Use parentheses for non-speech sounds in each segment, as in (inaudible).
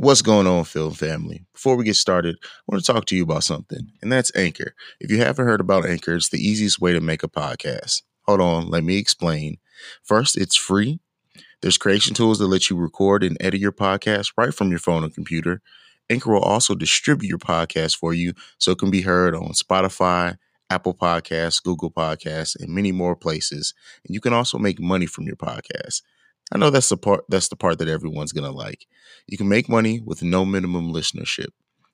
What's going on, film family? Before we get started, I want to talk to you about something, and that's Anchor. If you haven't heard about Anchor, it's the easiest way to make a podcast. Hold on, let me explain. First, it's free. There's creation tools that let you record and edit your podcast right from your phone or computer. Anchor will also distribute your podcast for you so it can be heard on Spotify, Apple Podcasts, Google Podcasts, and many more places. And you can also make money from your podcast. I know that's the part that's the part that everyone's gonna like. You can make money with no minimum listenership.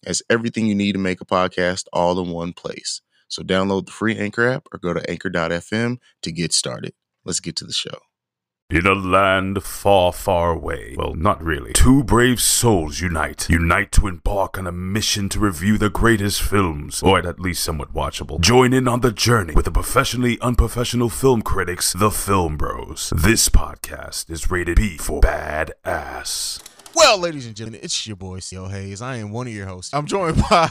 As everything you need to make a podcast all in one place. So download the free Anchor app or go to anchor.fm to get started. Let's get to the show. In a land far, far away. Well, not really. Two brave souls unite. Unite to embark on a mission to review the greatest films, or at least somewhat watchable. Join in on the journey with the professionally unprofessional film critics, the Film Bros. This podcast is rated B for bad ass. Well, ladies and gentlemen, it's your boy Co Haize. I am one of your hosts. I'm joined (laughs) by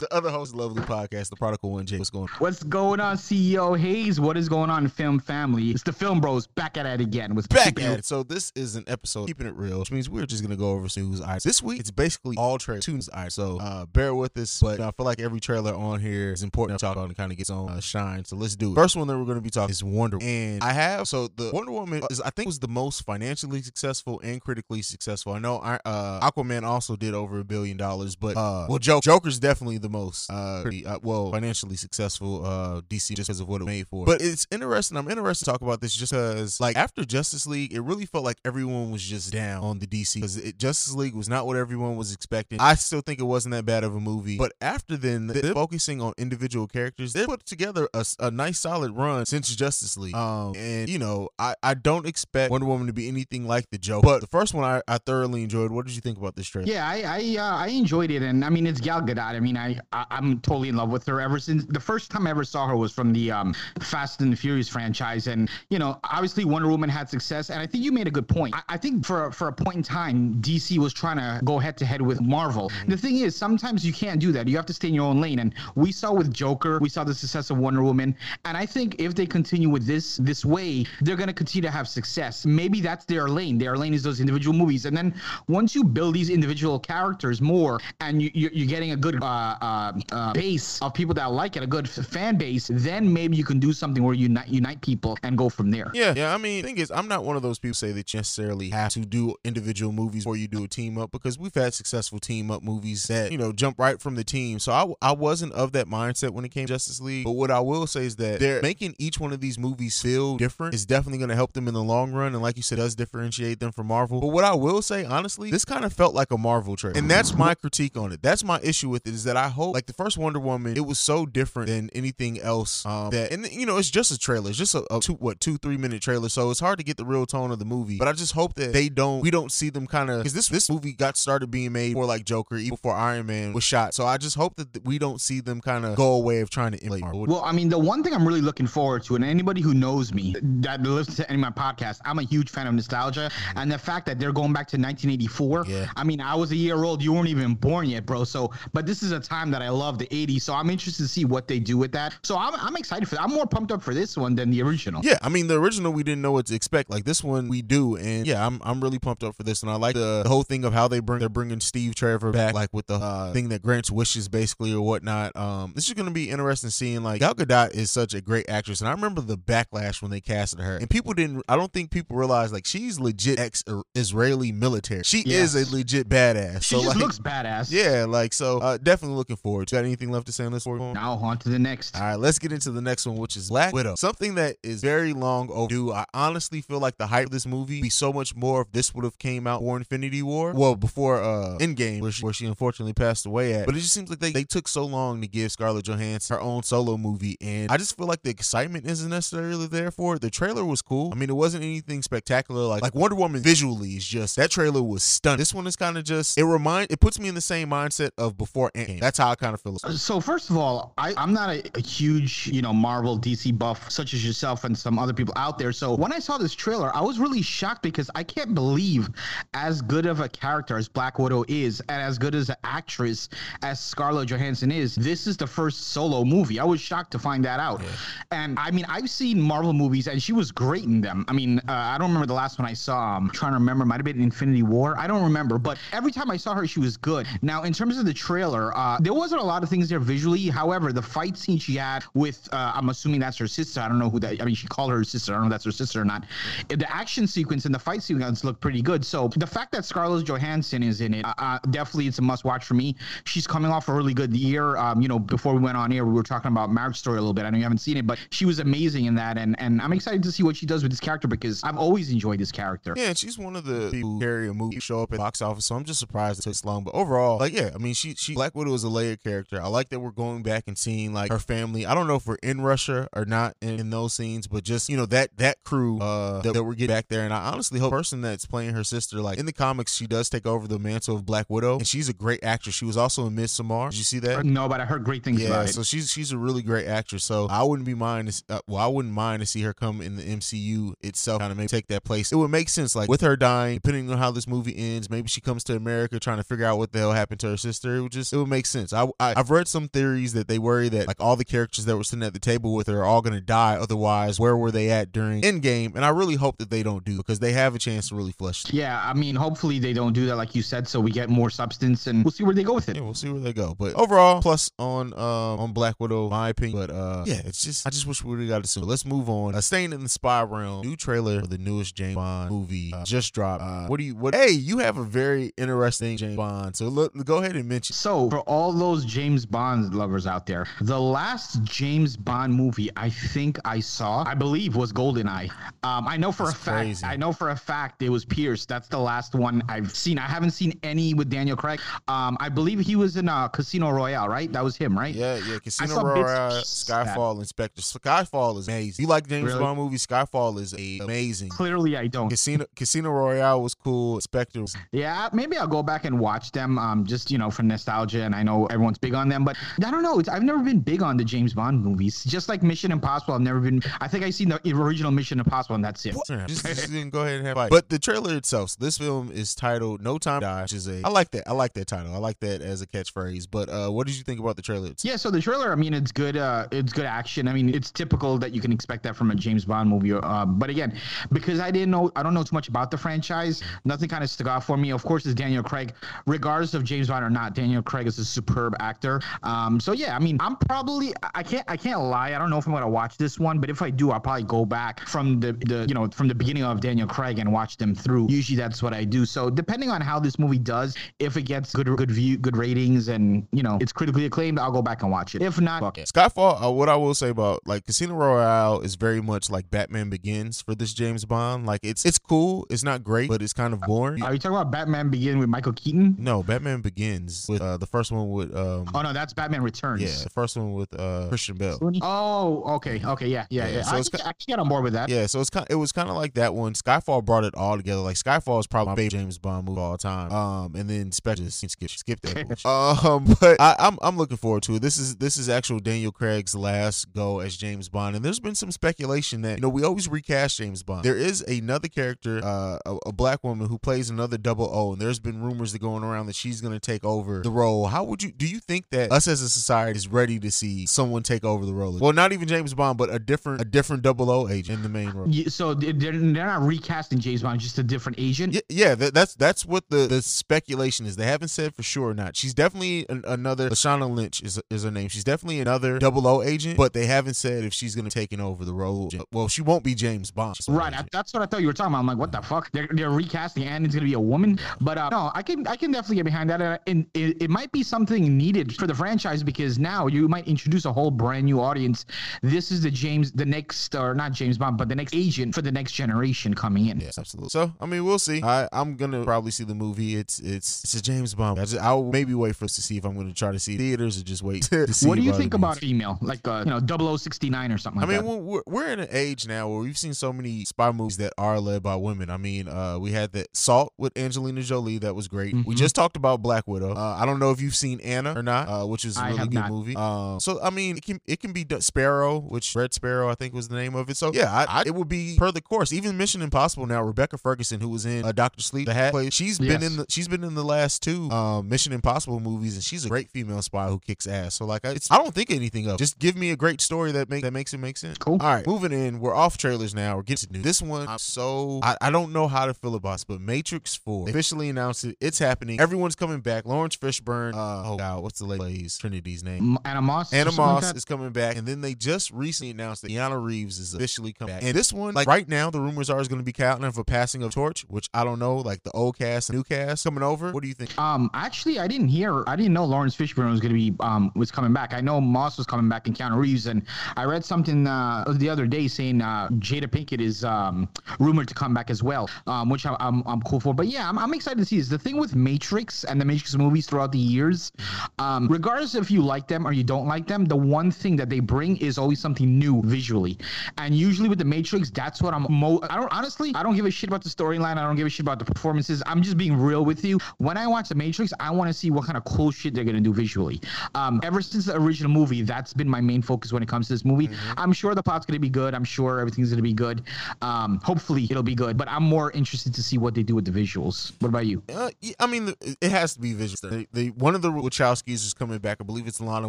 the other host of the Lovely Podcast, the Prodigal One J. What's going on? What's going on, CEO Haize? What is going on, film family? It's the Film Bros back at it again. With Back at it. So this is an episode keeping it real, which means we're just gonna go over some news items. This week it's basically all trailer tunes items. So uh, bear with us, but I feel like every trailer on here is important to talk about and kind of gets on uh, shine. So let's do it. First one that we're gonna be talking is Wonder, Woman. and I have so the Wonder Woman is I think was the most financially successful and critically successful. I know uh, Aquaman also did over a billion dollars, but uh, well, Joker, Joker's definitely the most uh, pretty, uh, well financially successful uh DC just because of what it made for. But it's interesting. I'm interested to talk about this just because like after Justice League, it really felt like everyone was just down on the DC because Justice League was not what everyone was expecting. I still think it wasn't that bad of a movie, but after then, they're focusing on individual characters. They put together a, a nice solid run since Justice League. Um, and you know, I I don't expect Wonder Woman to be anything like the Joker, but the first one I, I thoroughly enjoyed. What did you think about this trailer? Yeah, I I, uh, I enjoyed it, and I mean it's Gal Gadot. I mean I, I am totally in love with her ever since the first time I ever saw her was from the um, Fast and the Furious franchise, and you know obviously Wonder Woman had success, and I think you made a good point. I, I think for for a point in time, DC was trying to go head to head with Marvel. The thing is, sometimes you can't do that. You have to stay in your own lane, and we saw with Joker, we saw the success of Wonder Woman, and I think if they continue with this this way, they're gonna continue to have success. Maybe that's their lane. Their lane is those individual movies, and then once you build these individual characters more, and you, you're getting a good uh, uh, uh, base of people that like it, a good fan base, then maybe you can do something where you unite, unite people and go from there. Yeah, yeah. I mean, the thing is, I'm not one of those people say that you necessarily have to do individual movies before you do a team up because we've had successful team up movies that you know jump right from the team. So I, I wasn't of that mindset when it came to Justice League. But what I will say is that they're making each one of these movies feel different. Is definitely going to help them in the long run, and like you said, does differentiate them from Marvel. But what I will say, honestly, this kind of felt like a Marvel trailer, and that's my critique on it. That's my issue with it is that I hope like the first Wonder Woman, it was so different than anything else. Um, that and you know it's just a trailer, it's just a, a two what two three minute trailer, so it's hard to get the real tone of the movie. But I just hope that they don't we don't see them kind of because this this movie got started being made for like Joker even before Iron Man was shot. So I just hope that we don't see them kind of go away of trying to emulate Marvel. Well, I mean, the one thing I'm really looking forward to, and anybody who knows me that listens to any of my podcasts, I'm a huge fan of nostalgia, and the fact that they're going back to 1984. Yeah. I mean, I was a year old, you weren't even born yet, bro. So, but this is a time that I love, the 80s. So I'm interested to see what they do with that. So I'm, I'm excited for that. I'm more pumped up for this one than the original. Yeah, I mean the original we didn't know what to expect. Like this one we do, and yeah, I'm I'm really pumped up for this And I like the, the whole thing of how they bring they're bringing Steve Trevor back, like with the uh, thing that grants wishes basically or whatnot. Um, this is gonna be interesting seeing like Gal Gadot is such a great actress, and I remember the backlash when they casted her, and people didn't. I don't think people realized like she's legit ex Israeli military. She Yes. is a legit badass. She so just like, looks badass. yeah, like so. Uh, definitely looking forward. You got anything left to say on this one? Now on to the next. All right, let's get into the next one, which is Black Widow. Something that is very long overdue. I honestly feel like the hype of this movie be so much more if this would have came out before Infinity War. Well, before uh Endgame, where she, where she unfortunately passed away at. But it just seems like they, they took so long to give Scarlett Johansson her own solo movie, and I just feel like the excitement isn't necessarily there for it. The trailer was cool. I mean, it wasn't anything spectacular. Like like Wonder Woman visually is just that trailer was stunning. This one is kind of just it remind it puts me in the same mindset of before Endgame. That's how I kind of feel. So first of all, I, I'm not a, a huge, you know, Marvel DC buff such as yourself and some other people out there. So when I saw this trailer, I was really shocked because I can't believe as good of a character as Black Widow is and as good as an actress as Scarlett Johansson is, this is the first solo movie. I was shocked to find that out. And I mean, I've seen Marvel movies and she was great in them. I mean, uh, I don't remember the last one I saw. I'm trying to remember. Might have been Infinity War. I don't remember, but every time I saw her, she was good. Now, in terms of the trailer, uh, there wasn't a lot of things there visually. However, the fight scene she had with, uh, I'm assuming that's her sister. I don't know who that. I mean, she called her sister. I don't know if that's her sister or not. The action sequence and the fight sequence look pretty good. So the fact that Scarlett Johansson is in it, uh, uh, definitely it's a must watch for me. She's coming off a really good year. Um, you know, before we went on air, we were talking about Marriage Story a little bit. I know you haven't seen it, but she was amazing in that, and and I'm excited to see what she does with this character because I've always enjoyed this character. Yeah, she's one of the people who carry a movie show up at box office, so I'm just surprised it took so long. But overall, like yeah, I mean she she Black Widow is a layered character. I like that we're going back and seeing like her family. I don't know if we're in Russia or not in, in those scenes, but just you know that that crew uh that, that we're getting back there. And I honestly hope the person that's playing her sister, like in the comics, she does take over the mantle of Black Widow, and she's a great actress. She was also in Midsommar. Did you see that? No, but I heard great things yeah, about it. so she's she's a really great actress. So I wouldn't be mind. To, uh, well, I wouldn't mind to see her come in the MCU itself, kind of maybe take that place. It would make sense, like with her dying, depending on how this movie ends. Maybe she comes to America trying to figure out what the hell happened to her sister. It would just it would make sense. I, I have read some theories that they worry that like all the characters that were sitting at the table with her are all gonna die. Otherwise, where were they at during Endgame? And I really hope that they don't do because they have a chance to really flesh. it. Yeah, I mean, hopefully they don't do that, like you said, so we get more substance, and we'll see where they go with it. Yeah, we'll see where they go. But overall, plus on um on Black Widow, my opinion. But uh yeah, it's just I just wish we would have got it soon. Let's move on. Uh, staying in the spy realm, new trailer for the newest James Bond movie uh, just dropped. Uh, what do you what hey, you have a very interesting James Bond. So look go ahead and mention So, for all those James Bond lovers out there, the last James Bond movie I think I saw, I believe, was GoldenEye. Um, I know for That's a fact, crazy. I know for a fact it was Pierce. That's the last one I've seen. I haven't seen any with Daniel Craig. Um, I believe he was in uh, Casino Royale, right? That was him, right? Yeah, yeah. Casino saw bits and Royale, of that. Skyfall, and Spectre. Skyfall is amazing. You like James Really? Bond movies? Skyfall is amazing. Clearly, I don't. Casino Casino Royale was cool. and Spectre was Yeah, maybe I'll go back and watch them, um, just you know, for nostalgia. And I know everyone's big on them, but I don't know. It's, I've never been big on the James Bond movies. Just like Mission Impossible, I've never been. I think I seen the original Mission Impossible, and that's it. just, just (laughs) didn't go ahead and have fight. But the trailer itself, so this film is titled "No Time to Die," which is a. I like that. I like that title. I like that as a catchphrase. But uh, what did you think about the trailer? itself? Yeah, so the trailer, I mean, it's good. Uh, it's good action. I mean, it's typical that you can expect that from a James Bond movie. Uh, but again, because I didn't know, I don't know too much about the franchise. Nothing kind of stuck out for me. Of course, is Daniel Craig. Regardless of James Bond or not, Daniel Craig is a superb actor. Um, so yeah, I mean, I'm probably, I can't, I can't lie. I don't know if I'm gonna watch this one, but if I do, I'll probably go back from the, the, you know, from the beginning of Daniel Craig and watch them through. Usually, that's what I do. So depending on how this movie does, if it gets good, good view, good ratings, and you know, it's critically acclaimed, I'll go back and watch it. If not, fuck it. Skyfall, uh, what I will say about like Casino Royale is very much like Batman Begins for this James Bond. Like it's it's cool, it's not great, but it's kind of boring. Are you talking about Batman Begin with Michael Keaton? No, Batman Begins with uh, the first one with um Oh no, that's Batman Returns. yeah, the first one with uh Christian Bale. Oh, okay, okay, yeah, yeah, Yeah, yeah. so I, can, I can get on board with that. Yeah, so it's kind it was kind of like that one. Skyfall brought it all together. Like Skyfall is probably my favorite James Bond movie of all time. Um, and then Spectre skip skip that. (laughs) um, but I, I'm I'm looking forward to it. This is this is actual Daniel Craig's last go as James Bond, and there's been some speculation that you know we always recast James Bond. There is another character, uh, a, a black woman who plays another double O, and there's been rumors that going around that she's gonna take over the role. How would you do? You think that us as a society is ready to see someone take over the role? Well, not even James Bond, but a different a different double O agent in the main role. Yeah, so they're, they're not recasting James Bond, just a different agent. Yeah, yeah that, that's that's what the, the speculation is. They haven't said for sure or not. She's definitely an, another. Lashana Lynch is is her name. She's definitely another double O agent, but they haven't said if she's gonna taking over the role. Well, she won't be James Bond. Right, I, that's what I thought you were talking about. I'm like, what the fuck? They're, they're recasting, and it's gonna be a woman. But uh, no, I can I can definitely get behind that, and, and it, it might be something needed for the franchise because now you might introduce a whole brand new audience. This is the James, the next, or not James Bond, but the next agent for the next generation coming in. Yes, absolutely. So I mean, we'll see. I I'm gonna probably see the movie. It's it's it's a James Bond. I just I'll maybe wait for us to see if I'm gonna try to see theaters or just wait (laughs) to see. What do you think about female, like uh, you know, 0069 or something I like mean, that? we're, we're in an age now where we've seen so many spy movies that are led by women. I mean, uh, we had that Salt with Angelina Jolie, that was great. We Mhm. just talked about Black Widow. Uh, I don't know if you've seen Anna or not, uh, which is a really good not. movie. Um, so I mean, it can it can be done- Sparrow, which Red Sparrow I think was the name of it. So yeah, I, I, it would be per the course. Even Mission Impossible now, Rebecca Ferguson, who was in uh, Doctor Sleep, the hat play, she's been in the she's been in the last two um, Mission Impossible movies, and she's a great female spy who kicks ass. So like, I- it's, I don't think anything of. it. Just give me a great story that make that makes it make sense. Cool. All right, moving in. We're off trailers now. We're getting to new. This one, I'm so I, I don't know how to feel about this, but Matrix Matrix 4. They officially announced it. It's happening. Everyone's coming back. Laurence Fishburne. Uh, oh god, what's the lady plays Trinity's name? M- Anna Moss. Anna something like Moss that? is coming back, and then they just recently announced that Keanu Reeves is officially coming back. And this one, like right now, the rumors are is going to be counting for passing of torch, which I don't know, like the old cast, new cast coming over. What do you think? Um, actually, I didn't hear. I didn't know Laurence Fishburne was going to be um was coming back. I know Moss was coming back and Keanu Reeves, and I read something uh, the other day saying uh, Jada Pinkett is um rumored to come back as well, um, which I, I'm I'm cool for. But yeah, I'm, I'm excited to see this. The thing with Matrix and the Matrix movies throughout the years, um, regardless if you like them or you don't like them, the one thing that they bring is always something new visually, and usually with the Matrix, that's what I'm. Mo- I don't honestly, I don't give a shit about the storyline. I don't give a shit about the performances. I'm just being real with you. When I watch the Matrix, I want to see what kind of cool shit they're gonna do visually. Um, ever since the original movie, that's been my main focus when it comes to this movie. I'm sure the plot's gonna be good. I'm sure everything's gonna be good. Um, hopefully it'll be good. But I'm more interested to see what they do with the visuals. What about you? Uh, I mean, it has to be visual. They, they, one of the Wachowskis is coming back. I believe it's Lana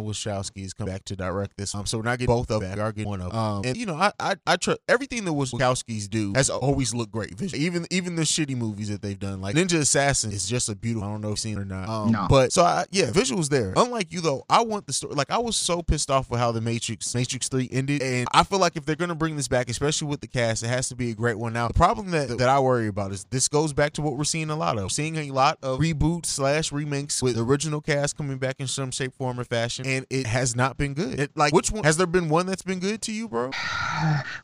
Wachowski is coming back to direct this. Um, so we're not getting both of them. We are getting one of them. Um, and you know, I I, I trust everything that Wachowskis do has always looked great. Visually. Even even the shitty movies that they've done, like Ninja Assassin, is just a beautiful. I don't know if you've seen it or not. Um, No. But so I, yeah, visuals there. Unlike you though, I want the story. Like I was so pissed off with how the Matrix Matrix Three ended, and I feel like if they're gonna bring this back, especially with the cast, it has to be a great one. Now the problem that that I worry about is this goes back to what we're seeing a lot of. Seeing a lot of reboots slash remakes with the original cast coming back in some shape, form, or fashion, and it has not been good. It, like which one has there been one that's been good to you, bro? (sighs)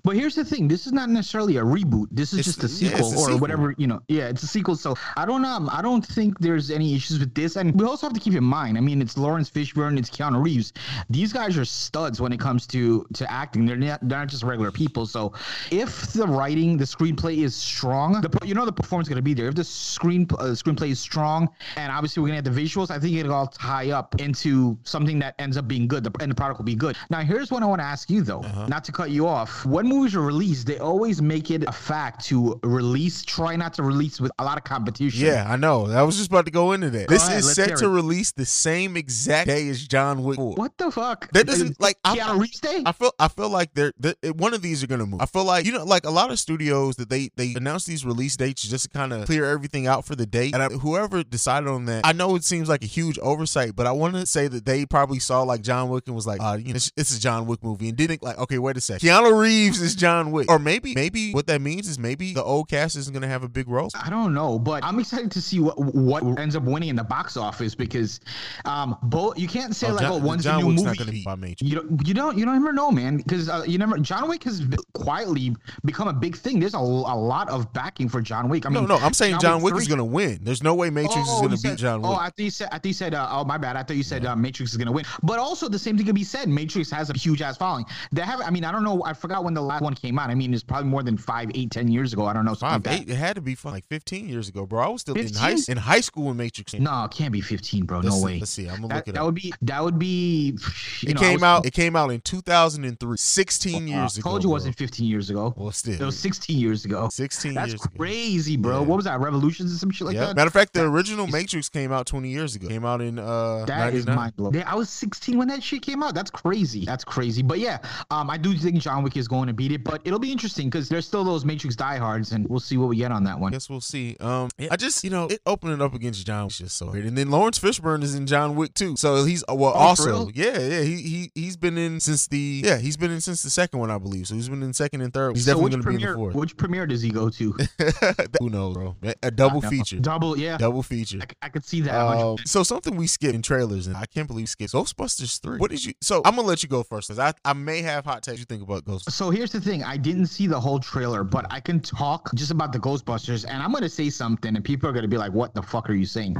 But here's the thing: this is not necessarily a reboot. This is It's- just a sequel it's a or sequel. whatever. You know, yeah, it's a sequel. So I don't know. I don't think there's any issues with this. And we also have to keep in mind. I mean, it's Laurence Fishburne, it's Keanu Reeves. These guys are studs when it comes to to acting. They're not they're not just regular people. So if the writing, the screenplay is strong, the you know the performance is gonna be there. If the screen uh, screenplay is strong, and obviously we're gonna have the visuals, I think it'll all tie up into something that ends up being good. The, and the product will be good. Now here's what I want to ask you though, Uh-huh. not to cut you off. When movies are released, they always make it a fact to release. Try not to release with a lot of competition. Yeah, I know. I was just about to go into that. this ahead, is set to release the same exact day as John Wick 4. What the fuck? That doesn't- like, I- Keanu Reeves Day. I feel I feel like they're, they one of these are gonna move. I feel like you know like a lot of studios that they they announce these release dates just to kind of clear everything out for the date. And I, whoever decided on that, I know it seems like a huge oversight, but I want to say that they probably saw like John Wick and was like, uh, you know, it's, it's a John Wick movie, and didn't like, okay, wait a second, Keanu Reeves is John Wick, or maybe maybe what that means is maybe the old cast isn't gonna have a big role. I don't know, but I'm excited to see what what ends up winning in the box office because um both you can't say Oh, like John, oh one's John a new Wick's movie. not gonna be by Matrix. you don't, you don't, you don't ever know, man, because uh, you never. John Wick has quietly become a big thing. There's a, a lot of backing for John Wick. I mean, no, no, I'm saying John Wick is gonna win. There's no way Matrix is Oh, gonna beat John Wick. Oh, I thought you said. I thought you said. Uh, oh, my bad. I thought you said uh, Matrix is gonna win. But also, the same thing can be said. Matrix has a huge ass following. They have. I mean, I don't know. I forgot when the last one came out. I mean, it's probably more than five, eight, ten years ago. I don't know. Five, like eight. It had to be fun, like 15 years ago, bro. I was still in high in high school when Matrix came. No, it can't be 15, bro. Let's no see, way. Let's see. I'm gonna That, look it that up. would be. That would be. You It know, came was- out. It came out in 2003. 16 years I ago. told you it wasn't 15 years ago. Well, still. It was 16 years ago. 16 That's years ago. crazy, bro. Yeah. What was that? Revolutions or some shit like yeah. that? Matter of fact, the original Matrix came out 20 years ago. Came out in uh That is 99. mind blowing. I was 16 when that shit came out. That's crazy. That's crazy. But yeah, um, I do think John Wick is going to beat it. But it'll be interesting because there's still those Matrix diehards, and we'll see what we get on that one. Guess we'll see. Um, I just you know it opening up against John was just so weird, and then Laurence Fishburne is in John Wick too. So he's uh, well Oh, also yeah yeah he he he's been in since the yeah he's been in since the second one I believe. So he's been in second and third. He's so definitely gonna be in the fourth. Which premiere does he go to? (laughs) Who knows, bro? A double know. feature. Double, yeah. Double feature. I could see that. Um, so something we skipped in trailers, and I can't believe we skipped Ghostbusters three. What did you? So I'm gonna let you go first, cause I I may have hot takes. You think about Ghostbusters? So here's the thing. I didn't see the whole trailer, but I can talk just about the Ghostbusters, and I'm gonna say something, and people are gonna be like, "What the fuck are you saying?"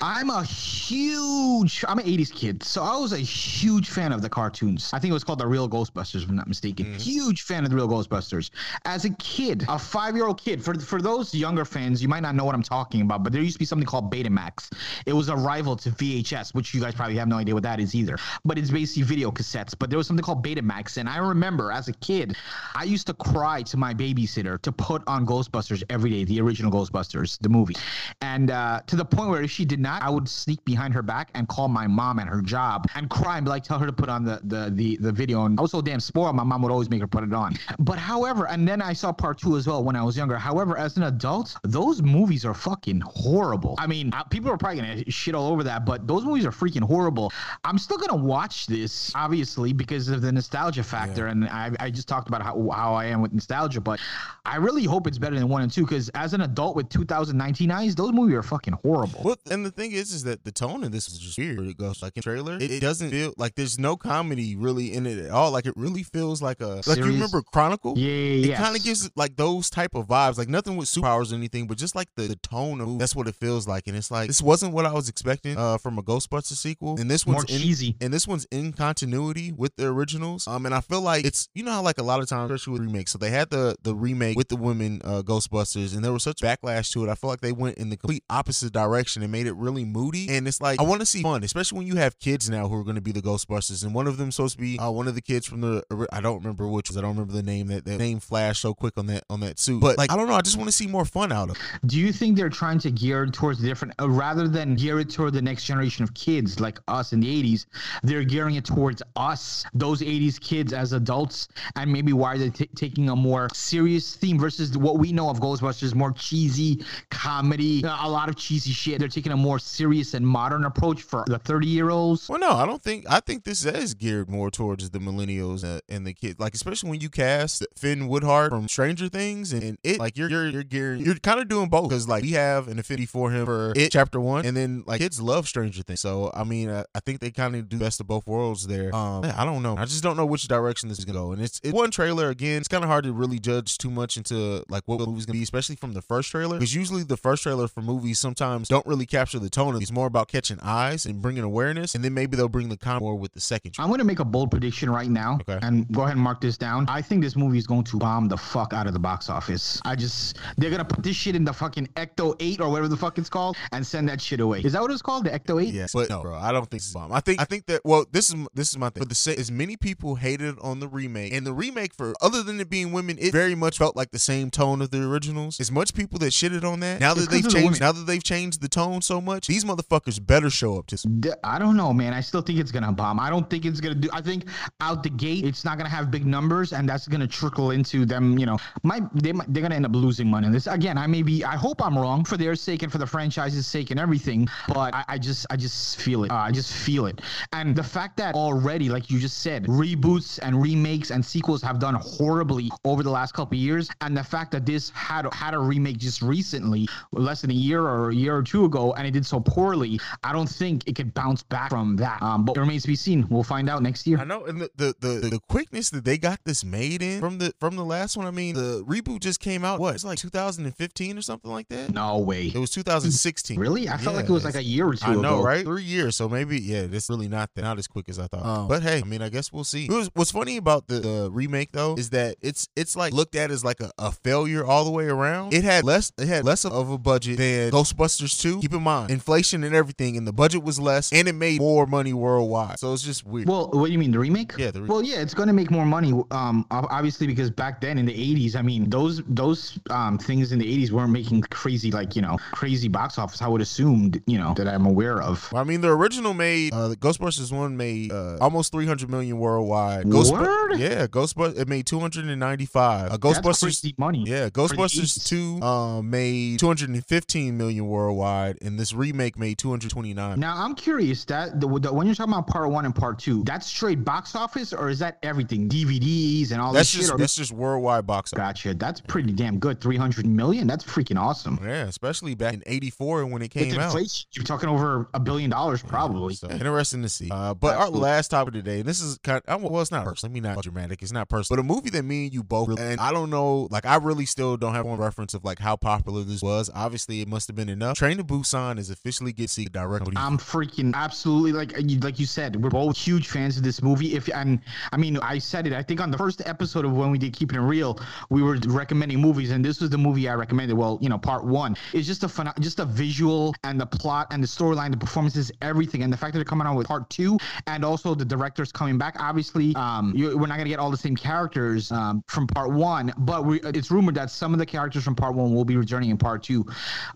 I'm a huge. I'm an '80s kid, so I was a huge fan of the cartoons. I think it was called the Real Ghostbusters, if I'm not mistaken. Huge fan of the Real Ghostbusters. As a kid, a five-year-old kid. For for those younger fans, you might not know what I'm talking about, but there used to be something called Betamax. It was a rival to VHS, which you guys probably have no idea what that is either. But it's basically video cassettes. But there was something called Betamax, and I remember as a kid, I used to cry to my babysitter to put on Ghostbusters every day, the original Ghostbusters, the movie, and uh, to the point where if she did not, I would sneak behind her back and call my mom at her job and cry and be like, tell her to put on the the the, the video. And I was so damn spoiled, my mom would always make her put it on. But however, and then I saw part two as well when I was younger. However, as an adult, those movies are fucking horrible. I mean, uh, people are probably gonna shit all over that, but those movies are freaking horrible. I'm still gonna watch this, obviously, because of the nostalgia factor, and I, I just talked about how, how I am with nostalgia, but I really hope it's better than one and two, because as an adult with 2019 eyes, those movies are fucking horrible. Well, and the thing is, is that the tone of this is just weird. It goes like in trailer, it, it doesn't feel like there's no comedy really in it at all. Like it really feels like a like you remember Chronicle. Yeah, It yes. kind of gives like those type of vibes, like nothing with superpowers or anything, but just like the, the tone of that's what it feels like. And it's like this wasn't what I was expecting uh, from a Ghostbusters sequel, and this more one's in, cheesy. and this one's in continuity with the originals. Um, and I feel like it's you know how like a lot of times, especially with remakes, so they had the the remake with the women uh, Ghostbusters, and there was such backlash to it. I feel like they went in the complete opposite direction and made it really moody. And it's like I want to see fun, especially when you have kids now who are going to be the Ghostbusters, and one of them supposed to be uh, one of the kids from the I don't remember which, was I don't remember the name that that name flashed so quick on that on that suit. But like I don't know, I just want to see more fun out of. it. Do you think they're trying to gear towards different, uh, rather than gear it toward the next generation of kids like us in the 80s, they're gearing it towards us, those 80s kids as adults, and maybe why are they t- taking a more serious theme versus what we know of Ghostbusters, more cheesy comedy, a lot of cheesy shit. They're taking a more serious and modern approach for the 30 year olds. Well, no, I don't think. I think this is geared more towards the millennials and, and the kids. Like, especially when you cast Finn Wolfhard from Stranger Things and, and it, like you're you're you're gearing, you're kind of doing both because like we have an affinity for him for it chapter one, and then like kids love Stranger Things. So I mean, I, I think they kind of do best of both worlds there. Um, I don't know. I just don't know which direction this is gonna go. And it's it's one trailer again. It's kind of hard to really judge too much into like what the movie's gonna be, especially from the first trailer, because usually the first trailer for movies sometimes don't really capture the tone. of it. It's more about catching eyes and bringing awareness, and then maybe they'll bring the con more with the second. trailer. I'm going to make a bold prediction right now Okay. and go ahead and mark this down. I think this movie is going to bomb the fuck out of the box office. I just, they're going to put this shit in the fucking Ecto 8 or whatever the fuck it's called and send that shit away. Is that what it's called? The Ecto 8? Yes, but no, bro. I don't think it's a bomb. I think I think that well, this is this is my thing. But the sa- as many people hated on the remake, and the remake for other than it being women, it very much felt like the same tone of the originals. As much people that shitted on that, now It's that they've of the changed, now that they've changed the tone so much, these motherfuckers better show up to. some- D- I don't know, man. I still think it's gonna bomb. I don't think it's gonna do. I think out the gate, it's not gonna have big numbers, and that's gonna trickle into them. You know, might they might, they're gonna end up losing money. This again, I may be. I hope I'm wrong for their sake and for the franchise's sake and everything. But I, I just, I just feel it. Uh, I just feel it. And the fact that already, like you just said, reboots and remakes and sequels have done horribly over the last couple years, and the fact that this had had a remake just recently, less than a year or a year or two ago, and it did so poorly, I don't think it could bounce back from that. Um, but it remains to be seen. We'll find out next year. I know, and the, the the the quickness that they got this made in from the from the last one. I mean, the reboot just came out. What? It's like 2015 or something like that. No way. It was 2016. Really? I felt like it was like a year or two I ago. know, right? Three years, so maybe yeah, it's really not that, not as quick as I thought. but hey, I mean, I guess we'll see. It was, what's funny about the, the remake though is that it's it's like looked at as like a, a failure all the way around. It had less it had less of a budget than Ghostbusters 2. Keep in mind, inflation and everything, and the budget was less, and it made more money worldwide. So it's just weird. Well, what do you mean the remake? Yeah, the re- well, yeah, it's going to make more money. Um, obviously because back then in the '80s, I mean, those those um things in the '80s weren't making crazy like you know crazy box office. I would assume you know that I'm aware of. Well, I mean, the original made uh, Ghostbusters one made uh, almost 300 million worldwide. Word? yeah, Ghostbusters it made 295. Uh, Ghostbusters money. Yeah, Ghostbusters 2 um, made 215 million worldwide, and this remake made 229. Now I'm curious that the, the when you're talking about part one and part two, that's straight box office or is that everything DVDs and all that's this just shit? Or, that's just worldwide box office. gotcha. That's pretty damn good. 300 million. That's freaking awesome. Yeah, especially back in '84 when it With came out. you're talking over a billion dollars probably. So interesting to see. Uh, but Absolutely. our last topic today, and this is kind of, well, it's not personal. Let me not dramatic. It's not personal, but a movie that me and you both, really, and I don't know, like I really still don't have one reference of like how popular this was. Obviously, it must have been enough. Train to Busan is officially get seek direct. I'm freaking absolutely like you- like you said, we're both huge fans of this movie. If and I mean, I said it. I think on the first episode of when we did Keeping It Real, we were recommending movies, and this was the movie I recommended. Well, you know, part one is just a fun, just a visual and the plot and the storyline, the performances, everything, and the fact that they're coming out with part two, and also the director's coming back. Obviously, um, you, we're not gonna get all the same characters um, from part one, but we, it's rumored that some of the characters from part one will be returning in part two.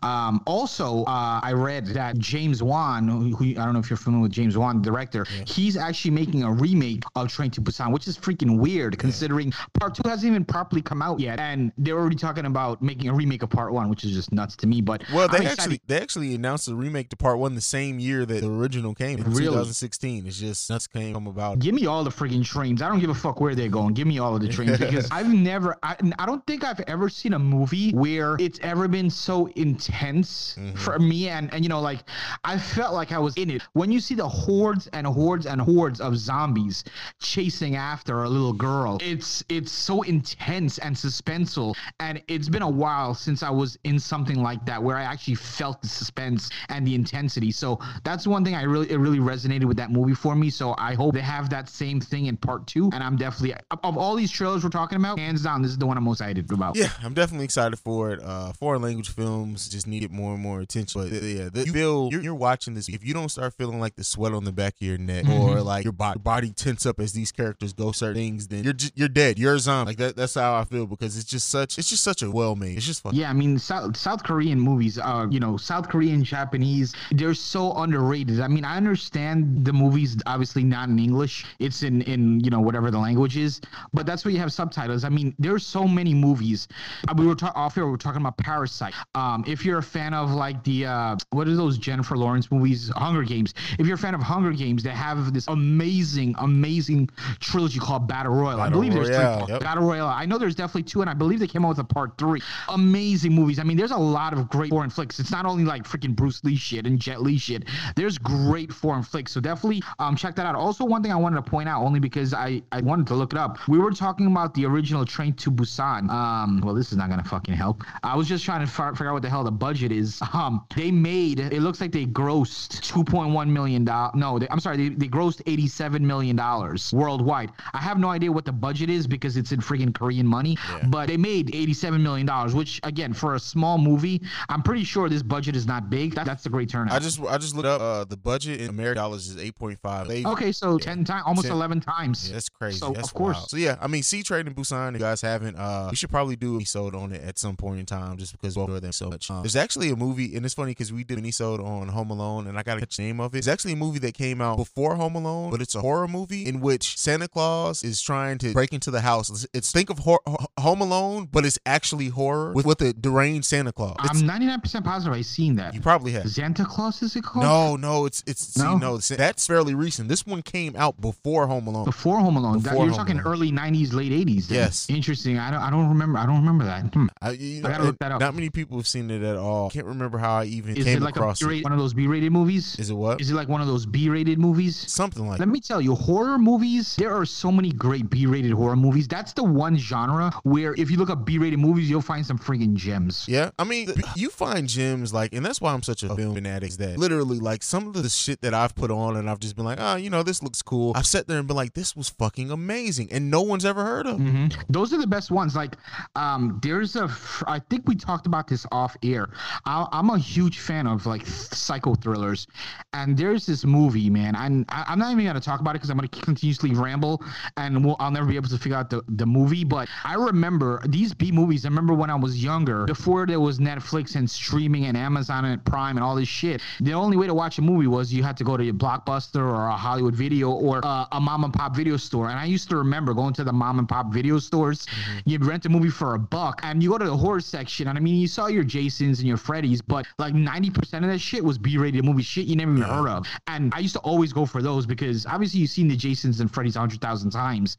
Um, also, uh, I read that James Wan, who, who, I don't know if you're familiar with James Wan, the director, yeah. he's actually making a remake of Train to Busan, which is freaking weird yeah. considering part two hasn't even properly come out yet, and they're already talking about making a remake of part one, which is just nuts to me. But well, they actually they actually announced the remake to part one the same year that the original came in really? 2016. It's just nuts came about. Give me all the freaking trains. I don't give a fuck where they're going. Give me all of the trains (laughs) because I've never, I, I don't think I've ever seen a movie where it's ever been so intense mm-hmm. for me. And and you know, like I felt like I was in it when you see the hordes and hordes and hordes of zombies chasing after a little girl. It's it's so intense and suspenseful, and it's been a while since I was in something like that where I actually felt the suspense and the intensity. So that's one thing I really it really resonated with that movie for me. So I hope they have that same thing in part two. And I'm definitely of all these trailers we're talking about, hands down, this is the one I'm most excited about. Yeah, I'm definitely excited for it. Uh, foreign language films just need more and more attention. But yeah, the, you feel you're, you're, watching this. If you don't start feeling like the sweat on the back of your neck mm-hmm. or like your body, body tense up as these characters go certain things, then you're just, you're dead. You're a zombie. Like that. That's how I feel because it's just such it's just such a well made. It's just fun. Yeah, I mean South South Korean movies. Uh, you know, South Korean, Japanese, they're so underrated. I mean, I understand the movies obviously not in English. It's in in you know whatever the language is, but that's where you have subtitles. I mean, there's so many movies. Uh, we were talking off here. We were talking about Parasite. Um, if you're a fan of like the uh, what are those Jennifer Lawrence movies, Hunger Games. If you're a fan of Hunger Games, they have this amazing, amazing trilogy called Battle Royale. Battle I believe Royale. there's three. Yep. Battle Royale. I know there's definitely two, and I believe they came out with a part three. Amazing movies. I mean, there's a lot of great foreign flicks. It's not only like freaking Bruce Lee shit and Jet Li shit. There's great foreign flicks. So definitely um, check that out. Also, one thing I wanted to point out, only because I, I wanted to look it up. We were talking about the original Train to Busan. Um, well, this is not gonna fucking help. I was just trying to f- figure out what the hell the budget is. (laughs) Um, they made it looks like they grossed 2.1 million dollars. No, they, I'm sorry, they, they grossed 87 million dollars worldwide. I have no idea what the budget is because it's in freaking Korean money, yeah. but they made 87 million dollars, which again for a small movie, I'm pretty sure this budget is not big. That, that's a great turnout. I just I just looked up uh, the budget in American dollars is 8.5. okay, so yeah. 10 times, almost 10, 11 times. Yeah, that's crazy. So that's of course. Wild. So yeah, I mean, Sea Train in Busan. If you guys haven't, uh, we should probably do a episode on it at some point in time, just because we them so much. Um, there's actually a movie, and it's funny because we did an episode on Home Alone, and I got to catch the name of it. It's actually a movie that came out before Home Alone, but it's a horror movie in which Santa Claus is trying to break into the house. It's think of hor- Home Alone, but it's actually horror with with a deranged Santa Claus. It's, I'm 99% positive I've seen that. You probably have. Santa Claus is it called? No, no, it's it's no, see, no that's fairly recent. This one came out before Home Alone. Before Home Alone. Before that, you're Home talking Alone. early 90s, late 80s. Then. Yes. Interesting. I don't I don't remember. I don't remember that. Hmm. I, you know, I gotta look that up. Not many people have seen it at all. Can't remember how I even is came it like across a it. One of those B-rated movies. Is it what? Is it like one of those B-rated movies? Something like. That. Let that. me tell you, horror movies. There are so many great B-rated horror movies. That's the one genre where if you look up B-rated movies, you'll find some freaking gems. Yeah, I mean, you find gems like, and that's why I'm such a film fanatic. That literally, like, some of the shit that I've put on, and I've just been like, oh, you know, this looks cool. I've sat there and been like, this was fucking amazing, and no one's ever heard of. Mm-hmm. Those are the best ones. Like, um, there's a, I think we talked about this off air. I, am a huge fan of like psycho thrillers, and there's this movie, man. And I, I'm not even gonna talk about it because I'm gonna continuously ramble, and we'll, I'll never be able to figure out the the movie. But I remember these B movies. I remember when I was younger, before there was Netflix and streaming and Amazon and Prime and all this shit. The only way to watch a movie was you had to go to a Blockbuster or a Hollywood Video or uh, a mom and pop video store. And I used to remember going to the mom and pop video stores. Mm-hmm. You'd rent a movie for a buck, and you go to the horror section, and I mean, you saw your Jasons and your Freddys, but like 90% of that shit was B-rated movie shit you never even heard of. And I used to always go for those because obviously you've seen the Jasons and Freddys a hundred thousand times,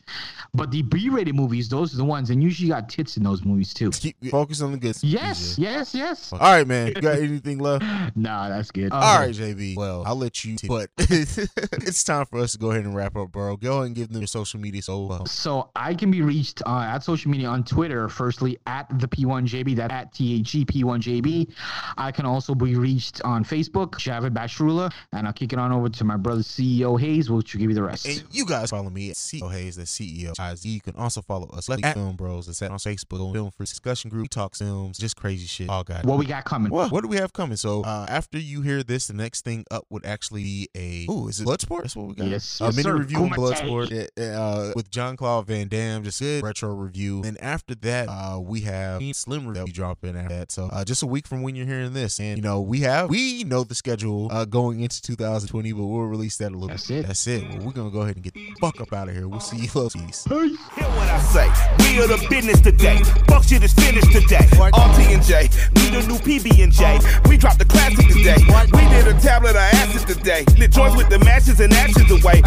but the B-rated movies, those are the ones, and usually got tits in those movies too. Focus on the good. Yes, yes, yes. All right, man. You got anything left? (laughs) nah, that's good. All right, JB. Well, I'll let you, t- but (laughs) it's time for us to go ahead and wrap up, bro. Go ahead and give them your social media. So, uh, so I can be reached uh, at social media on Twitter. Firstly, at the P1JB. That at T H E P1JB. I can also be reached on Facebook, Javid Bashrula, and I'll kick it on over to my brother CEO Haize, which will give you the rest. And you guys follow me at CEO Haize, the CEO. You can also follow us at Film Bros. It's at on Facebook, Film for Discussion Group. We talk films, just crazy shit. All got what we got coming. What, what do we have coming? So uh, after you hear this, the next thing up would actually be a oh, is it Bloodsport? That's what we got. Yes, a yes mini sir. review of Bloodsport uh, with with Jean-Claude Van Damme, just good retro review. And after that, uh, we have Slim review that we drop in after that. So uh, just a week from when you're hearing this, and you know we have we know the schedule uh, going into 2020, but we'll release that a little. That's bit. it. That's it. Well, we're gonna go ahead and get the fuck up out of here. We'll see you, love. Peace. Hear what I say. We are the business today. Fuck shit is finished today. RT and J. We a new PB and J. We dropped the classic today. We did a tablet of acid today. Lit joints with the matches and ashes away.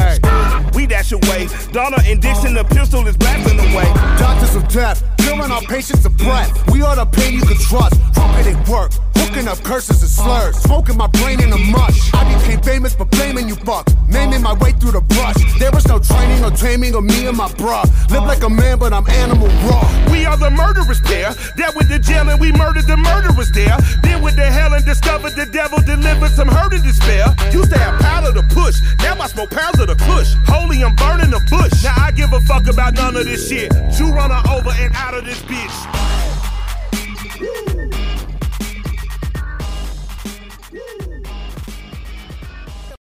We dash away. Donna and Dixon, the pistol is blasting away. Doctors of death, killing our patients of breath. We are the pain you can trust. Trumpet it work, hooking up curses and slurs. Smoking my brain in a mush. I became famous for blaming you fuck. Naming my way through the brush. There was no training or taming of me and my bruh. Live like a man, but I'm animal raw. We are the murderers there. That with the jail and we murdered the murderers there. Then with the hell and discovered the devil delivered some hurt and despair. Used to have powder to push. Now I smoke pounds of the kush. Holy, I'm burning the bush. Now I give a fuck about none of this shit. You run her over and out of this bitch.